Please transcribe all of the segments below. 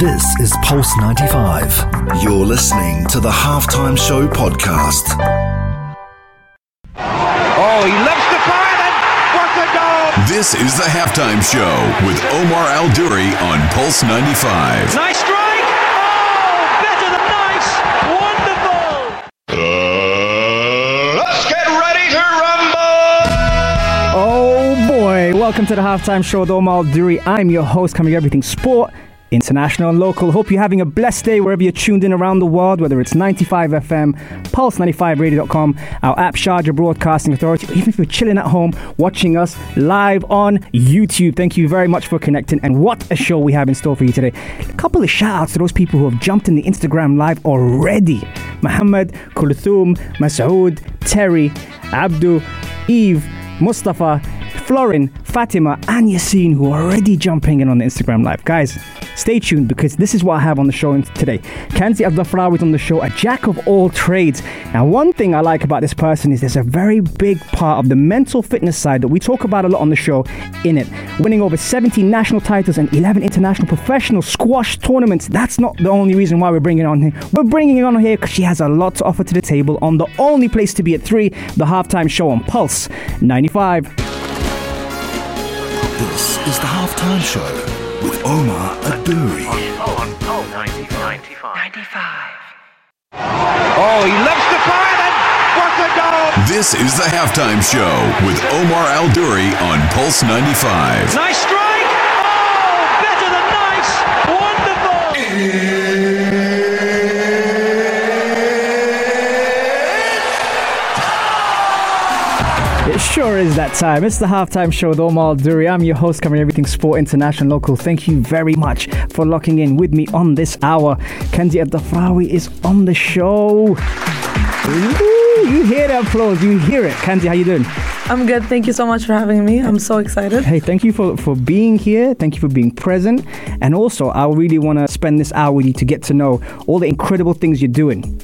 This is Pulse 95. You're listening to the Halftime Show podcast. Oh, he loves to fire then. What a goal! This is the halftime show with Omar Al Duri on Pulse 95. Nice strike! Oh, better than nice! Wonderful! Uh, let's get ready to rumble! Oh boy, welcome to the halftime show with Omar Al Duri. I'm your host, coming everything sport, international and local. Hope you're having a blessed day wherever you're tuned in around the world, whether it's 95 FM, Pulse95Radio.com, our app, Sharjah Broadcasting Authority, or even if you're chilling at home watching us live on YouTube. Thank you very much for connecting, and what a show we have in store for you today. A couple of shout outs to those people who have jumped in the Instagram live already Muhammad, Kulthum, Masoud, Terry, Abdu, Eve, Mustafa, Florin, Fatima, and Yassine, who are already jumping in on the Instagram live. Guys, stay tuned because this is what I have on the show today. Kanzy Eldafrawi is on the show, a jack of all trades. Now, one thing I like about this person is there's a very big part of the mental fitness side that we talk about a lot on the show in it. Winning over 17 national titles and 11 international professional squash tournaments. That's not the only reason why we're bringing on here. We're bringing it on here because she has a lot to offer to the table on the only place to be at 3, the halftime show on Pulse 95. Oh, this is the halftime show with Omar Aduri. Oh, he loves to fire then. What a goal! This is the halftime show with Omar Al Duri on Pulse 95. Nice strike! Oh, better than nice! Wonderful! Sure is that time. It's the halftime show with Omar Duri. I'm your host, covering everything sport, international, local. Thank you very much for locking in with me on this hour. Kanzy Eldafrawi is on the show. Ooh, you hear the applause. You hear it. Kanzy, how you doing? I'm good. Thank you so much for having me. I'm so excited. Hey, thank you for, for being here. Thank you for being present. And also, I really want to spend this hour with you to get to know all the incredible things you're doing.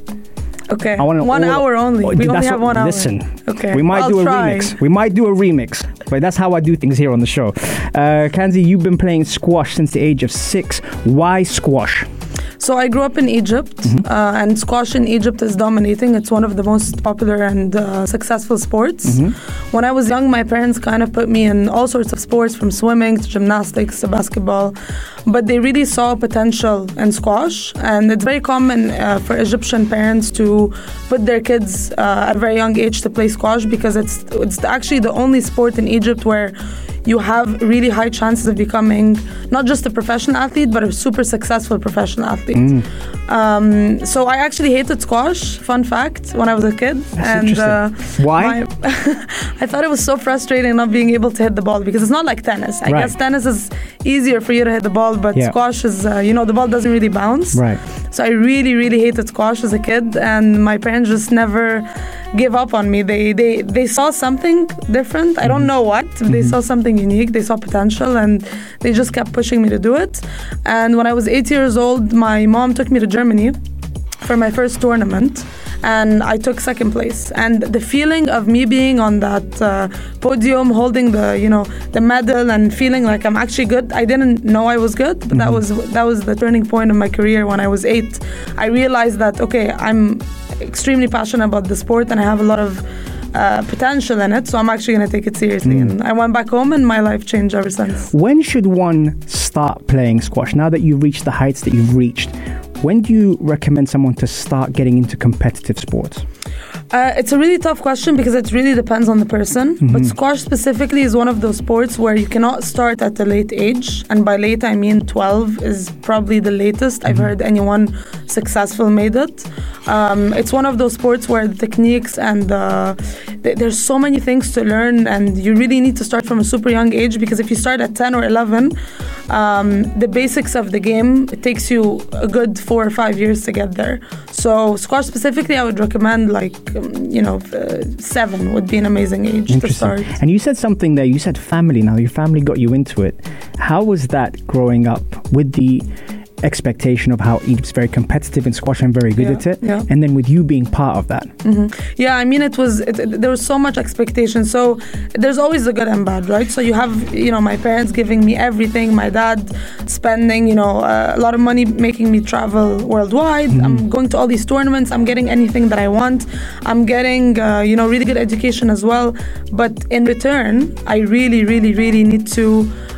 Okay. I want one hour only. Oh, we only have one hour. Listen, Okay. we might I'll do a try. remix. We might do a remix, but that's how I do things here on the show. Uh, Kanzy, you've been playing squash since the age of six. Why squash? So I grew up in Egypt, Mm-hmm. uh, and squash in Egypt is dominating. It's one of the most popular and uh, successful sports. Mm-hmm. When I was young, my parents kind of put me in all sorts of sports, from swimming to gymnastics to basketball, but they really saw potential in squash. And it's very common uh, for Egyptian parents to put their kids uh, at a very young age to play squash because it's it's actually the only sport in Egypt where you have really high chances of becoming not just a professional athlete but a super successful professional athlete. Um, so I actually hated squash. Fun fact: when I was a kid, and interesting. Why? my- I thought it was so frustrating not being able to hit the ball because it's not like tennis. I Right. guess tennis is easier for you to hit the ball, but Yeah. squash is, uh, you know, the ball doesn't really bounce. Right. So I really, really hated squash as a kid, and my parents just never gave up on me. They they they saw something different. I don't mm-hmm. know what. They saw mm-hmm. something unique. They saw potential, and they just kept pushing me to do it. And when I was eight years old, my mom took me to Germany for my first tournament and I took second place. And the feeling of me being on that uh, podium holding the you know the medal and feeling like I'm actually good I didn't know I was good but that was that was the turning point of my career when I was 8 I realized that okay I'm extremely passionate about the sport and I have a lot of uh, potential in it so I'm actually going to take it seriously. And I went back home and my life changed ever since. When should one start playing squash? Now that you've reached the heights that you've reached, when do you recommend someone to start getting into competitive sports? Uh, it's a really tough question because it really depends on the person. But squash specifically is one of those sports where you cannot start at a late age. And by late, I mean 12 is probably the latest I've heard anyone successful made it. Um, it's one of those sports where the techniques and uh, th- there's so many things to learn, and you really need to start from a super young age because if you start at 10 or 11, um, the basics of the game, it takes you a good four or five years to get there. So, squash specifically, I would recommend like, um, you know, uh, seven would be an amazing age to start. And you said something there. You said family. Now your family got you into it. How was that growing up with the expectation of how Egypt's very competitive in squash and very good Yeah, at it. yeah. And then with you being part of that. Yeah, I mean, it was it, there was so much expectation. So there's always the good and bad, right? So you have you know my parents giving me everything, my dad spending you know uh, a lot of money making me travel worldwide. I'm going to all these tournaments. I'm getting anything that I want. I'm getting uh, you know really good education as well. But in return, I really, really, really need to.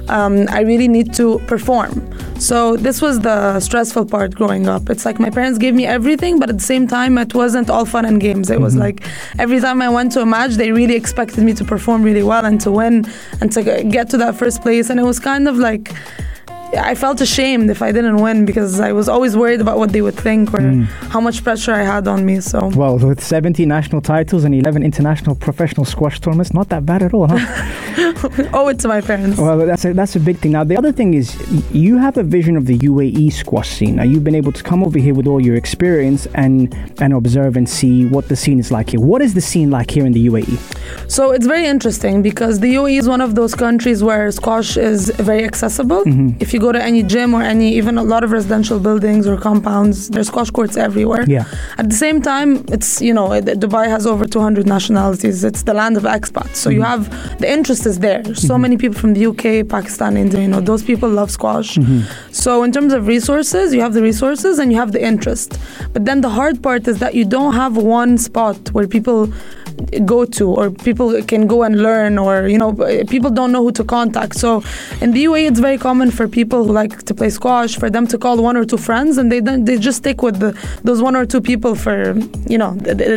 Um, I really need to perform. So this was the stressful part growing up. It's like my parents gave me everything, but at the same time, it wasn't all fun and games. It was mm-hmm. like every time I went to a match, they really expected me to perform really well and to win and to get to that first place. And it was kind of like I felt ashamed if I didn't win because I was always worried about what they would think or hmm. how much pressure I had on me. So Well, with 70 national titles and 11 international professional squash tournaments, not that bad at all, huh? owe it to my parents. Well, that's a, that's a big thing. Now, the other thing is, you have a vision of the UAE squash scene. Now, you've been able to come over here with all your experience and and observe and see what the scene is like here. What is the scene like here in the? UAE? So it's very interesting because the UAE is one of those countries where squash is very accessible. Mm-hmm. If you go to any gym or any, even a lot of residential buildings or compounds, there's squash courts everywhere. Yeah. At the same time, it's, you know, Dubai has over 200 nationalities. It's the land of expats. So you mm-hmm. have, the interest is there. So mm-hmm. many people from the UK, Pakistan, India, you know, those people love squash. Mm-hmm. So in terms of resources, you have the resources and you have the interest. But then the hard part is that you don't have one spot where people go to or people can go and learn or you know people don't know who to contact. So in the UAE it's very common for people who like to play squash for them to call one or two friends and they don't they just stick with the, those one or two people for you know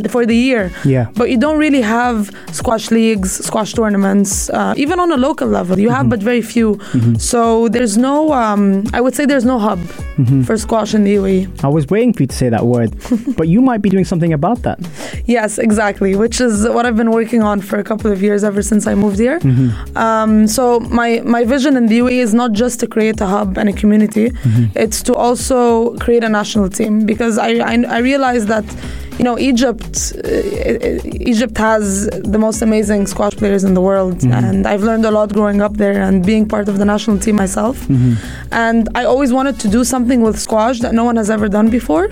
for the year. Yeah. but you don't really have squash leagues squash tournaments uh, even on a local level. You have but very few. So there's no um, I would say there's no hub for squash in the UAE I was waiting for you to say that word, but you might be doing something about that. Yes, exactly, which is what I've been working on for a couple of years ever since I moved here. Um, so my my vision in the UAE is not just to create a hub and a community; it's to also create a national team because I I, I realize that. You know, Egypt. Uh, Egypt has the most amazing squash players in the world, and I've learned a lot growing up there and being part of the national team myself. And I always wanted to do something with squash that no one has ever done before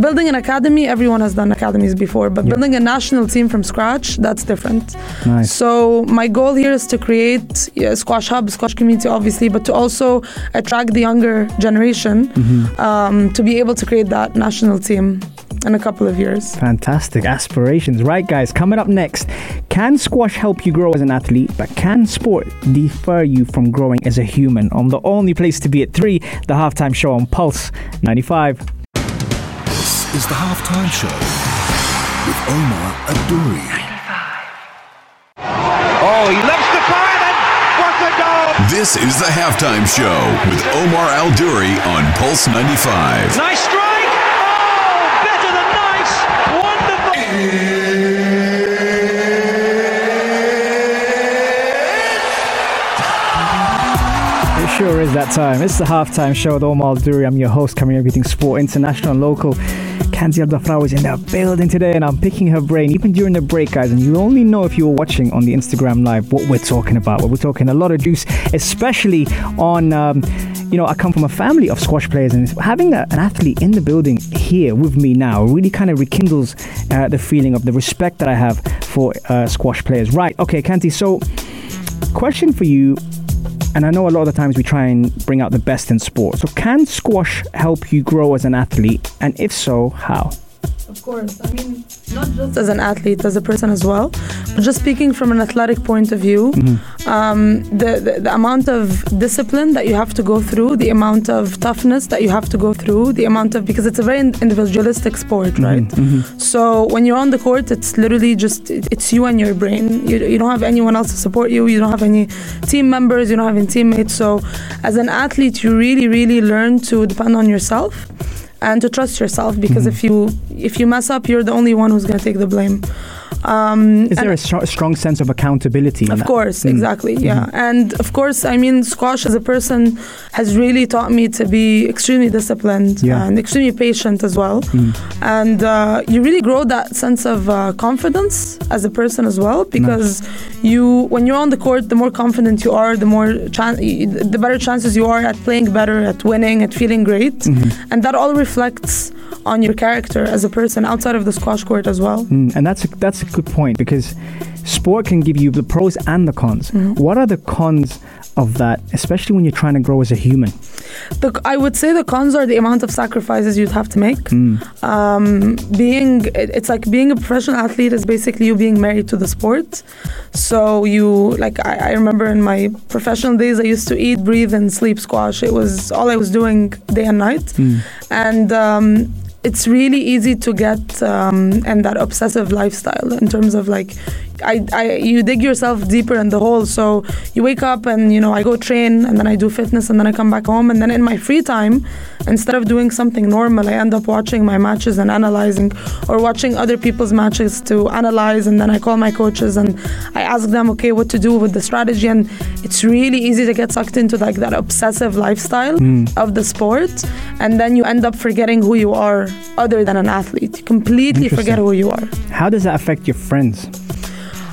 building an academy everyone has done academies before but Yeah. building a national team from scratch that's different Nice. so my goal here is to create a squash hub squash community obviously but to also attract the younger generation Mm-hmm. um, to be able to create that national team in a couple of years Fantastic aspirations. Right, guys, coming up next. Can squash help you grow as an athlete, but can sport defer you from growing as a human? On the only place to be at 3, the halftime show on Pulse 95. This is the halftime show with Omar Adouri. Oh, he loves to fire then. What a goal! This is the halftime show with Omar Al Duri on Pulse 95. Nice strike. Oh, better than nice. Wonderful. It sure is that time. It's the halftime show with Omar Duri. I'm your host, covering everything sport, international and local. Kanzy Abdafraw is in the building today, and I'm picking her brain even during the break, guys. And you only know if you were watching on the Instagram live what we're talking about. We're talking a lot of juice, especially on. Um, you know, I come from a family of squash players, and having a, an athlete in the building here with me now really kind of rekindles uh, the feeling of the respect that I have for uh, squash players. Right, okay, Kanzy. So, question for you and I know a lot of the times we try and bring out the best in sport. So, can squash help you grow as an athlete? And if so, how? Of course. I mean, not just as an athlete, as a person as well, but just speaking from an athletic point of view, mm-hmm. um, the, the, the amount of discipline that you have to go through, the amount of toughness that you have to go through, the amount of, because it's a very individualistic sport, mm-hmm. right? Mm-hmm. So when you're on the court, it's literally just, it's you and your brain. You, you don't have anyone else to support you, you don't have any team members, you don't have any teammates. So as an athlete, you really, really learn to depend on yourself and to trust yourself because hmm. if you if you mess up you're the only one who's going to take the blame Um, Is there a stro- strong sense of accountability? of course, Mm. exactly, yeah. And of course, I mean, squash as a person has really taught me to be extremely disciplined Yeah. and extremely patient as well. Mm. And uh, you really grow that sense of uh, confidence as a person as well because you, when you're on the court, the more confident you are, the more chan- the better chances you are at playing better, at winning, at feeling great, Mm-hmm. and that all reflects on your character as a person outside of the squash court as well. Mm, and that's a, that's a good point because sport can give you the pros and the cons. Mm-hmm. What are the cons of that, especially when you're trying to grow as a human? The, I would say the cons are the amount of sacrifices you'd have to make. Mm. Um, being, it's like being a professional athlete is basically you being married to the sport. So you, like, I, I remember in my professional days, I used to eat, breathe, and sleep squash. It was all I was doing day and night. Mm. And um, it's really easy to get um, in that obsessive lifestyle in terms of like I, I you dig yourself deeper in the hole. So you wake up and you know I go train and then I do fitness and then I come back home. And then in my free time instead of doing something normal I end up watching my matches and analyzing or watching other people's matches to analyze. And then I call my coaches and I ask them okay what to do with the strategy? And it's really easy to get sucked into like that obsessive lifestyle hmm. of the sport. And then you end up forgetting who you are other than an athlete. You completely forget who you are. How does that affect your friends?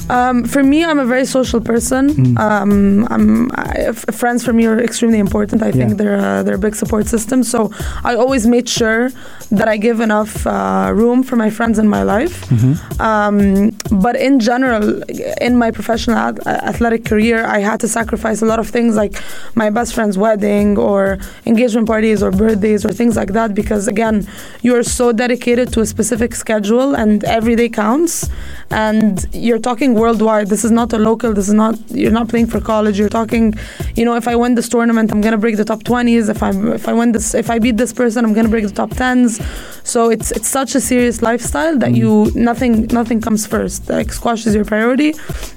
Um, for me, I'm a very social person. Mm. Um, I'm, I, f- friends for me are extremely important. I think Yeah. they're uh, they're a big support system. So I always made sure that I give enough uh, room for my friends in my life. Mm-hmm. Um, but in general, in my professional ath- athletic career, I had to sacrifice a lot of things like my best friend's wedding or engagement parties or birthdays or things like that because again, you are so dedicated to a specific schedule and every day counts. And you're talking worldwide. This is not a local. This is not. You're not playing for college. You're talking. You know, if I win this tournament, I'm gonna break the top 20s. If I if I win this, if I beat this person, I'm gonna break the top 10s. So it's it's such a serious lifestyle that you nothing nothing comes first. Like squash is your priority,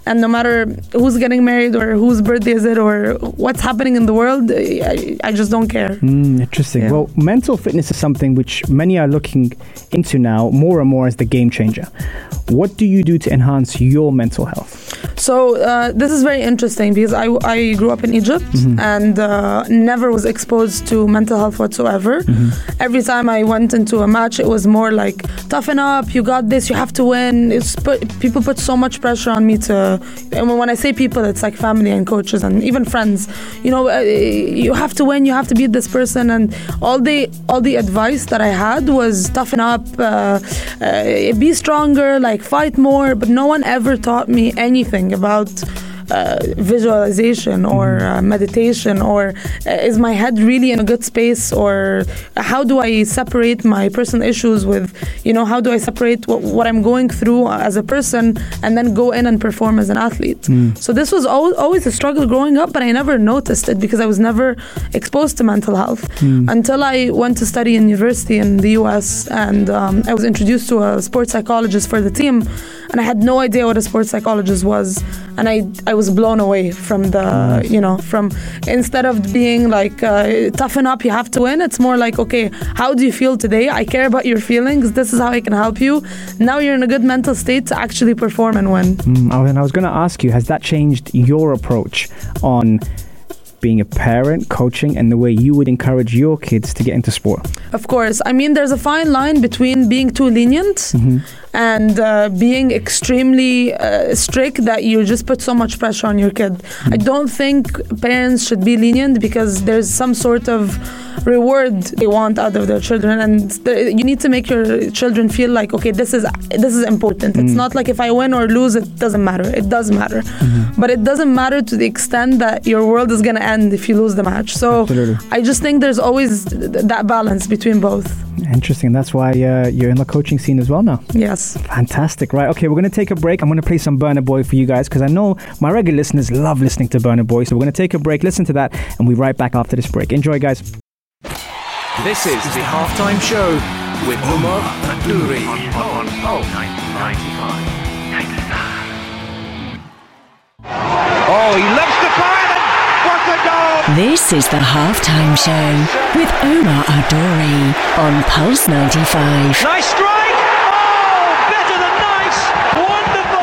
and no matter who's getting married or whose birthday is it or what's happening in the world, I, I just don't care. Mm, interesting. Yeah. Well, mental fitness is something which many are looking into now more and more as the game changer. What do you do to enhance your mental health? So uh, this is very interesting because I, I grew up in Egypt and uh, never was exposed to mental health whatsoever. Every time I went into a match, it was more like toughen up, you got this, you have to win. It's put, people put so much pressure on me to. And when I say people, it's like family and coaches and even friends. You know, uh, you have to win, you have to beat this person, and all the all the advice that I had was toughen up, uh, uh, be stronger, like fight more. But no one ever taught me anything about uh, visualization or uh, meditation or uh, is my head really in a good space or how do I separate my personal issues with you know how do I separate what, what I'm going through as a person and then go in and perform as an athlete? So this was al- always a struggle growing up but I never noticed it because I was never exposed to mental health until I went to study in university in the US and um, I was introduced to a sports psychologist for the team and I had no idea what a sports psychologist was and I I was blown away from the you know from instead of being like uh, toughen up you have to win. It's more like okay how do you feel today? I care about your feelings. This is how I can help you. Now you're in a good mental state to actually perform and win. Mm, and I was going to ask you, has that changed your approach on being a parent, coaching, and the way you would encourage your kids to get into sport? Of course. I mean, there's a fine line between being too lenient and uh, being extremely uh, strict that you just put so much pressure on your kid. I don't think parents should be lenient because there's some sort of reward they want out of their children and th- you need to make your children feel like okay this is this is important. It's not like if i win or lose it doesn't matter. It does matter. But it doesn't matter to the extent that your world is going to end if you lose the match so Absolutely. I just think there's always th- that balance between both. Interesting. That's why uh, you're in the coaching scene as well now. Yes. Fantastic. Right. Okay, we're going to take a break. I'm going to play some Burna Boy for you guys because I know my regular listeners love listening to Burna Boy. So we're going to take a break, listen to that, and we'll be right back after this break. Enjoy, guys. This is the halftime show with Umar Nouri on Pulse 95. Oh, he loves the fire and what a goal! This is the halftime show with Omar Adori on Pulse 95. Nice strike! Oh, better than nice! Wonderful!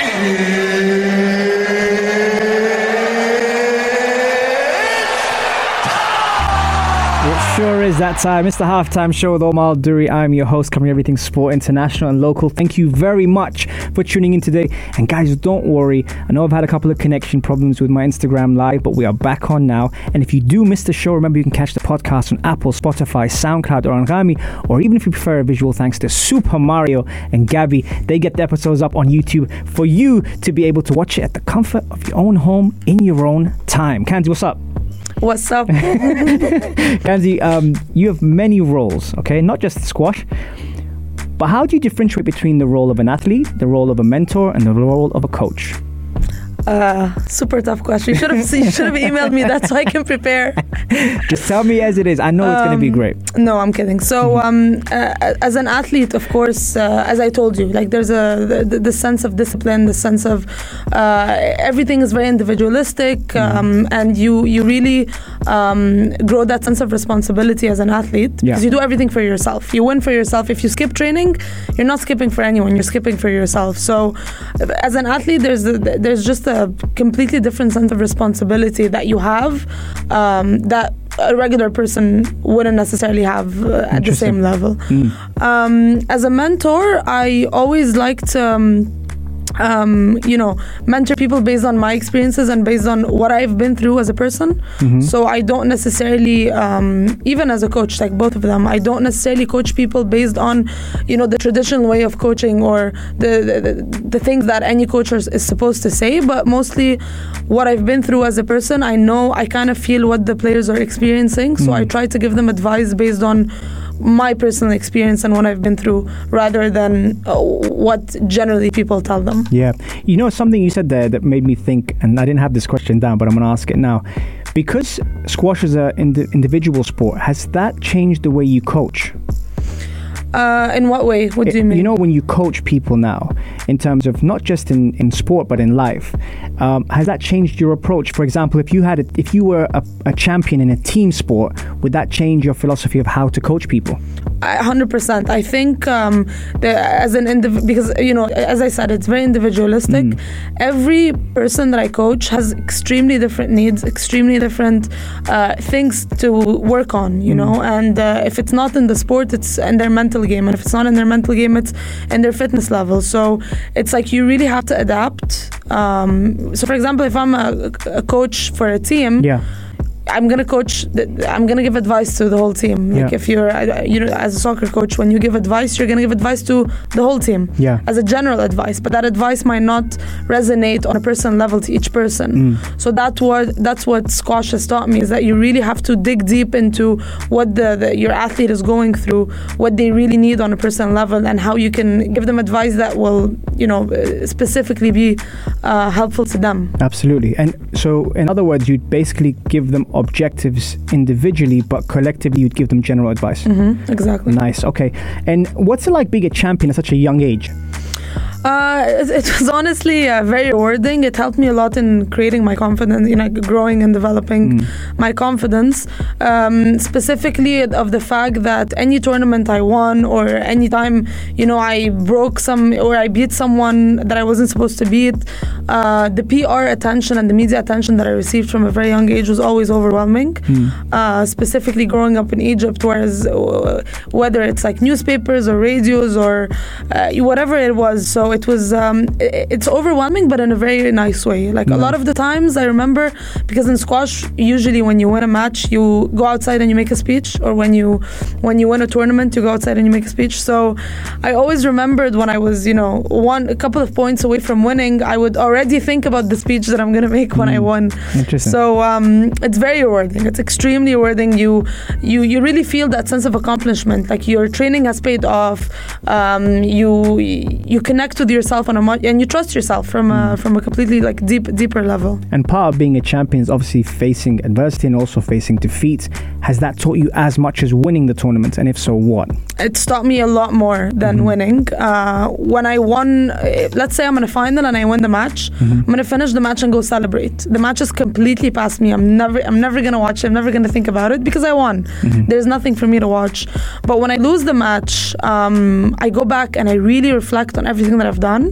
It sure is that time. It's the halftime show with Omar Duri. I'm your host, covering everything sport, international and local. Thank you very much for tuning in today. And guys, don't worry. I know I've had a couple of connection problems with my Instagram live, but we are back on now. And if you do miss the show, remember you can catch the podcast on Apple, Spotify, SoundCloud, or Anghami. Or even if you prefer a visual, thanks to Super Mario and Gabby, they get the episodes up on YouTube for you to be able to watch it at the comfort of your own home in your own time. Kanzy, what's up? What's up? Kanzy, um, you have many roles, okay? Not just squash. But how do you differentiate between the role of an athlete, the role of a mentor, and the role of a coach? Uh, super tough question. You should have you should have emailed me that so I can prepare. Just tell me as it is. I know it's going to be Um, great. No, I'm kidding. So, um, uh, as an athlete, of course, uh, as I told you, like there's a the, the sense of discipline, the sense of uh, everything is very individualistic, um, and you you really um, grow that sense of responsibility as an athlete Yeah. because you do everything for yourself. You win for yourself. If you skip training, you're not skipping for anyone. You're skipping for yourself. So, as an athlete, there's a, there's just a completely different sense of responsibility that you have um, that a regular person wouldn't necessarily have uh, at the same level. Mm. Um, as a mentor, I always liked. Um, um, you know, mentor people based on my experiences and based on what I've been through as a person. Mhm. So I don't necessarily, um, even as a coach, like both of them, I don't necessarily coach people based on, you know, the traditional way of coaching or the the, the, the things that any coach is, is supposed to say, but mostly what I've been through as a person. I know I kind of feel what the players are experiencing, so I Mm. try to give them advice based on my personal experience and what I've been through rather than uh, what generally people tell them. Yeah. You know, something you said there that made me think, and I didn't have this question down, but I'm going to ask it now. Because squash is an indi- individual sport, has that changed the way you coach? Uh, in what way? What do you mean? You know, when you coach people now, in terms of not just in, in sport but in life, um, has that changed your approach? For example, if you had a, if you were a, a champion in a team sport, would that change your philosophy of how to coach people? I- 100%. I think um, the, as an indiv- because you know, as I said, it's very individualistic. Mm. Every person that I coach has extremely different needs, extremely different uh, things to work on. You Mm. know, and uh, if it's not in the sport, it's in their mental game, and if it's not in their mental game, it's in their fitness level. So it's like you really have to adapt. Um, so, for example, if I'm a, a coach for a team, Yeah. I'm gonna coach. The, I'm gonna give advice to the whole team. Like Yeah. if you're, you know, as a soccer coach, when you give advice, you're gonna give advice to the whole team Yeah. as a general advice. But that advice might not resonate on a personal level to each person. Mm. So that what that's what squash has taught me is that you really have to dig deep into what the, the your athlete is going through, what they really need on a personal level, and how you can give them advice that will, you know, uh, specifically be uh, helpful to them. Absolutely. And so, in other words, you'd basically give them objectives individually, but collectively, you'd give them general advice. hmm Exactly. Nice. Okay. And what's it like being a champion at such a young age? Uh, it, it was honestly uh, very rewarding. It helped me a lot in creating my confidence, you know, growing and developing Mm. my confidence. Um, specifically of the fact that any tournament I won or any time, you know, I broke some or I beat someone that I wasn't supposed to beat, uh, the PR attention and the media attention that I received from a very young age was always overwhelming. Mm. Uh, specifically growing up in Egypt, whereas uh, whether it's like newspapers or radios or uh, whatever it was, so it was um, it's overwhelming, but in a very nice way. Like a lot of the times, I remember because in squash, usually when you win a match, you go outside and you make a speech, or when you when you win a tournament, you go outside and you make a speech. So I always remembered when I was, you know, one a couple of points away from winning, I would already think about the speech that I'm gonna make when I Mm. won. Interesting. So um, it's very rewarding. It's extremely rewarding. You you you really feel that sense of accomplishment. Like your training has paid off. Um, you you connect with yourself on a much and you trust yourself from a from a completely like deep deeper level. And part of being a champion is obviously facing adversity and also facing defeat. Has that taught you as much as winning the tournament? And if so, what? It's taught me a lot more than winning. Uh, when I won, eh, let's say I'm in a final and I win the match, I'm gonna finish the match and go celebrate. The match is completely past me. I'm never, I'm never gonna watch it. I'm never gonna think about it because I won. There's nothing for me to watch. But when I lose the match, um, I go back and I really reflect on everything that I've done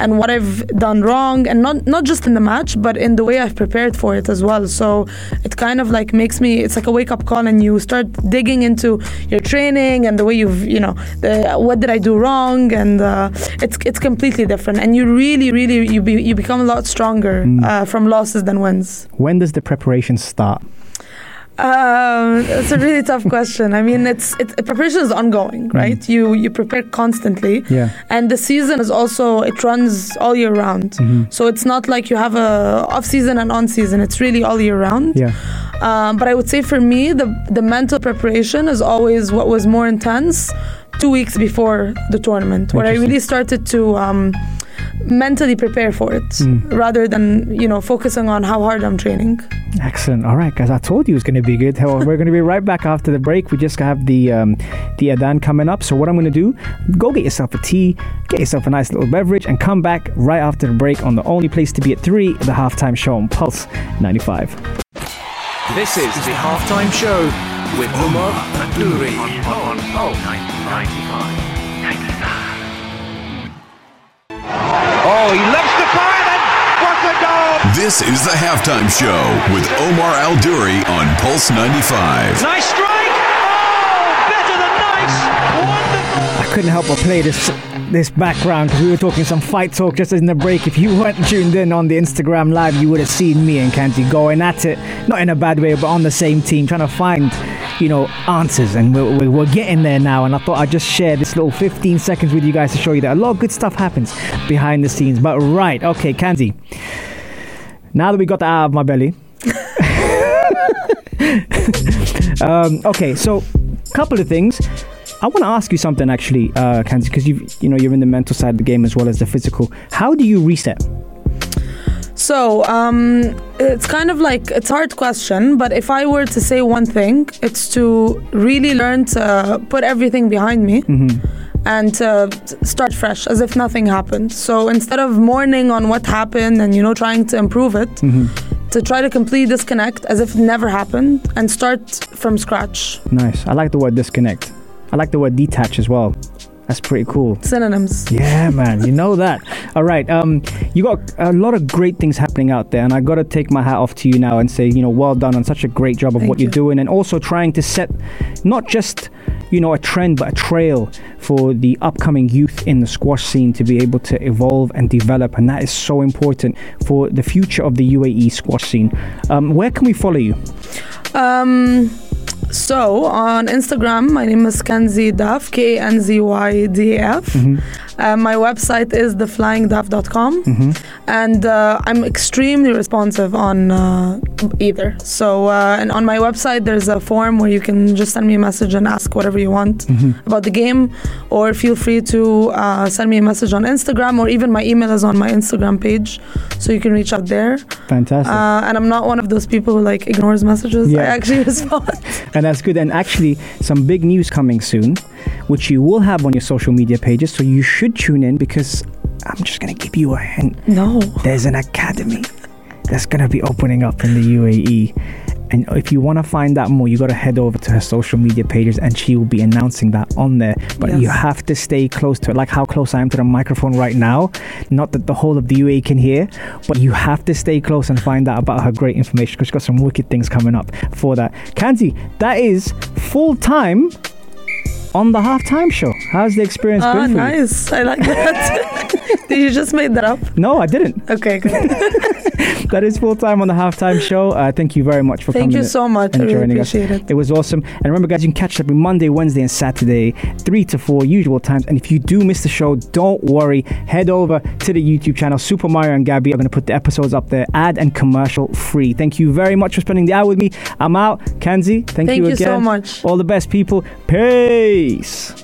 and what I've done wrong, and not not just in the match, but in the way I've prepared for it as well. So it kind of like makes me. It's like a wake up call, and you start digging into your training and the way you've you know the what did I do wrong, and uh, it's it's completely different, and you really really you be, you become a lot stronger uh, from losses than wins. When does the preparation start? Um, it's a really tough question. I mean, it's it's preparation is ongoing, right? You you prepare constantly, Yeah. and the season is also it runs all year round. So it's not like you have a off season and on season. It's really all year round. Yeah. Um, but I would say for me, the the mental preparation is always what was more intense two weeks before the tournament, where I really started to um, mentally prepare for it, rather than you know focusing on how hard I'm training. Excellent. All right, guys. I told you it's going to be good. Well, We're going to be right back after the break. We just have the um, the Adan coming up. So what I'm going to do? Go get yourself a tea, get yourself a nice little beverage, and come back right after the break on the only place to be at three, the halftime show on Pulse 95. This is the halftime show with Umar Adouri. On Pulse 95. Oh, he loves to fire and what a goal! This is the halftime show with Omar Al Duri on Pulse 95. Nice strike! Oh, better than nice! Wonderful! I couldn't help but play this this background because we were talking some fight talk just in the break. If you weren't tuned in on the Instagram live, you would have seen me and Kanzy going at it, not in a bad way, but on the same team, trying to find, you know, answers. And we're, we're- getting there now. And I thought I'd just share this little 15 seconds with you guys to show you that a lot of good stuff happens behind the scenes. But right, okay, Kanzy. Now that we got out of my belly. um, okay, so couple of things. I want to ask you something actually, uh, Kanzy, because you you know you're in the mental side of the game as well as the physical. How do you reset? So um, it's kind of like it's a hard question, but if I were to say one thing, it's to really learn to put everything behind me. And to start fresh as if nothing happened. So instead of mourning on what happened and you know trying to improve it, to try to completely disconnect as if it never happened and start from scratch. Nice. I like the word disconnect. I like the word detach as well. That's pretty cool. Synonyms. Yeah, man, you know that. All right, um, you got a lot of great things happening out there, and I got to take my hat off to you now and say, you know, well done on such a great job of Thank what you're doing, and also trying to set not just, you know, a trend but a trail for the upcoming youth in the squash scene to be able to evolve and develop, and that is so important for the future of the UAE squash scene. Um, where can we follow you? Um, so on Instagram, my name is Kanzy Duff, K N Z Y D F. Mm-hmm. Uh, my website is theflyingduff.com, and uh, I'm extremely responsive on uh, either. So, uh, and on my website, there's a form where you can just send me a message and ask whatever you want about the game, or feel free to uh, send me a message on Instagram, or even my email is on my Instagram page, so you can reach out there. Fantastic. Uh, and I'm not one of those people who like ignores messages. Yeah. I actually respond. And that's good. And actually, some big news coming soon, which you will have on your social media pages. So you should tune in because I'm just going to give you a hint. no. There's an academy that's going to be opening up in the UAE. And if you want to find out more, you got to head over to her social media pages and she will be announcing that on there. But Yes. you have to stay close to it, like how close I am to the microphone right now. Not that the whole of the UAE can hear, but you have to stay close and find out about her great information because she's got some wicked things coming up for that. Kanzy, that is full time on the halftime show. How's the experience Ah, been for you? nice. I like that. Did you just make that up? No, I didn't. Okay, good. That is full time on the halftime show. Uh, thank you very much for Thank coming. Thank you so much. I really joining us. it. It was awesome. And remember, guys, you can catch it up on Monday, Wednesday, and Saturday, 3 to 4, usual times. And if you do miss the show, don't worry. Head over to the YouTube channel, Super Mario and Gabby. I'm going to put the episodes up there, ad and commercial free. Thank you very much for spending the hour with me. I'm out. Kanzy, thank, Thank you you again. so much. All the best, people. Peace.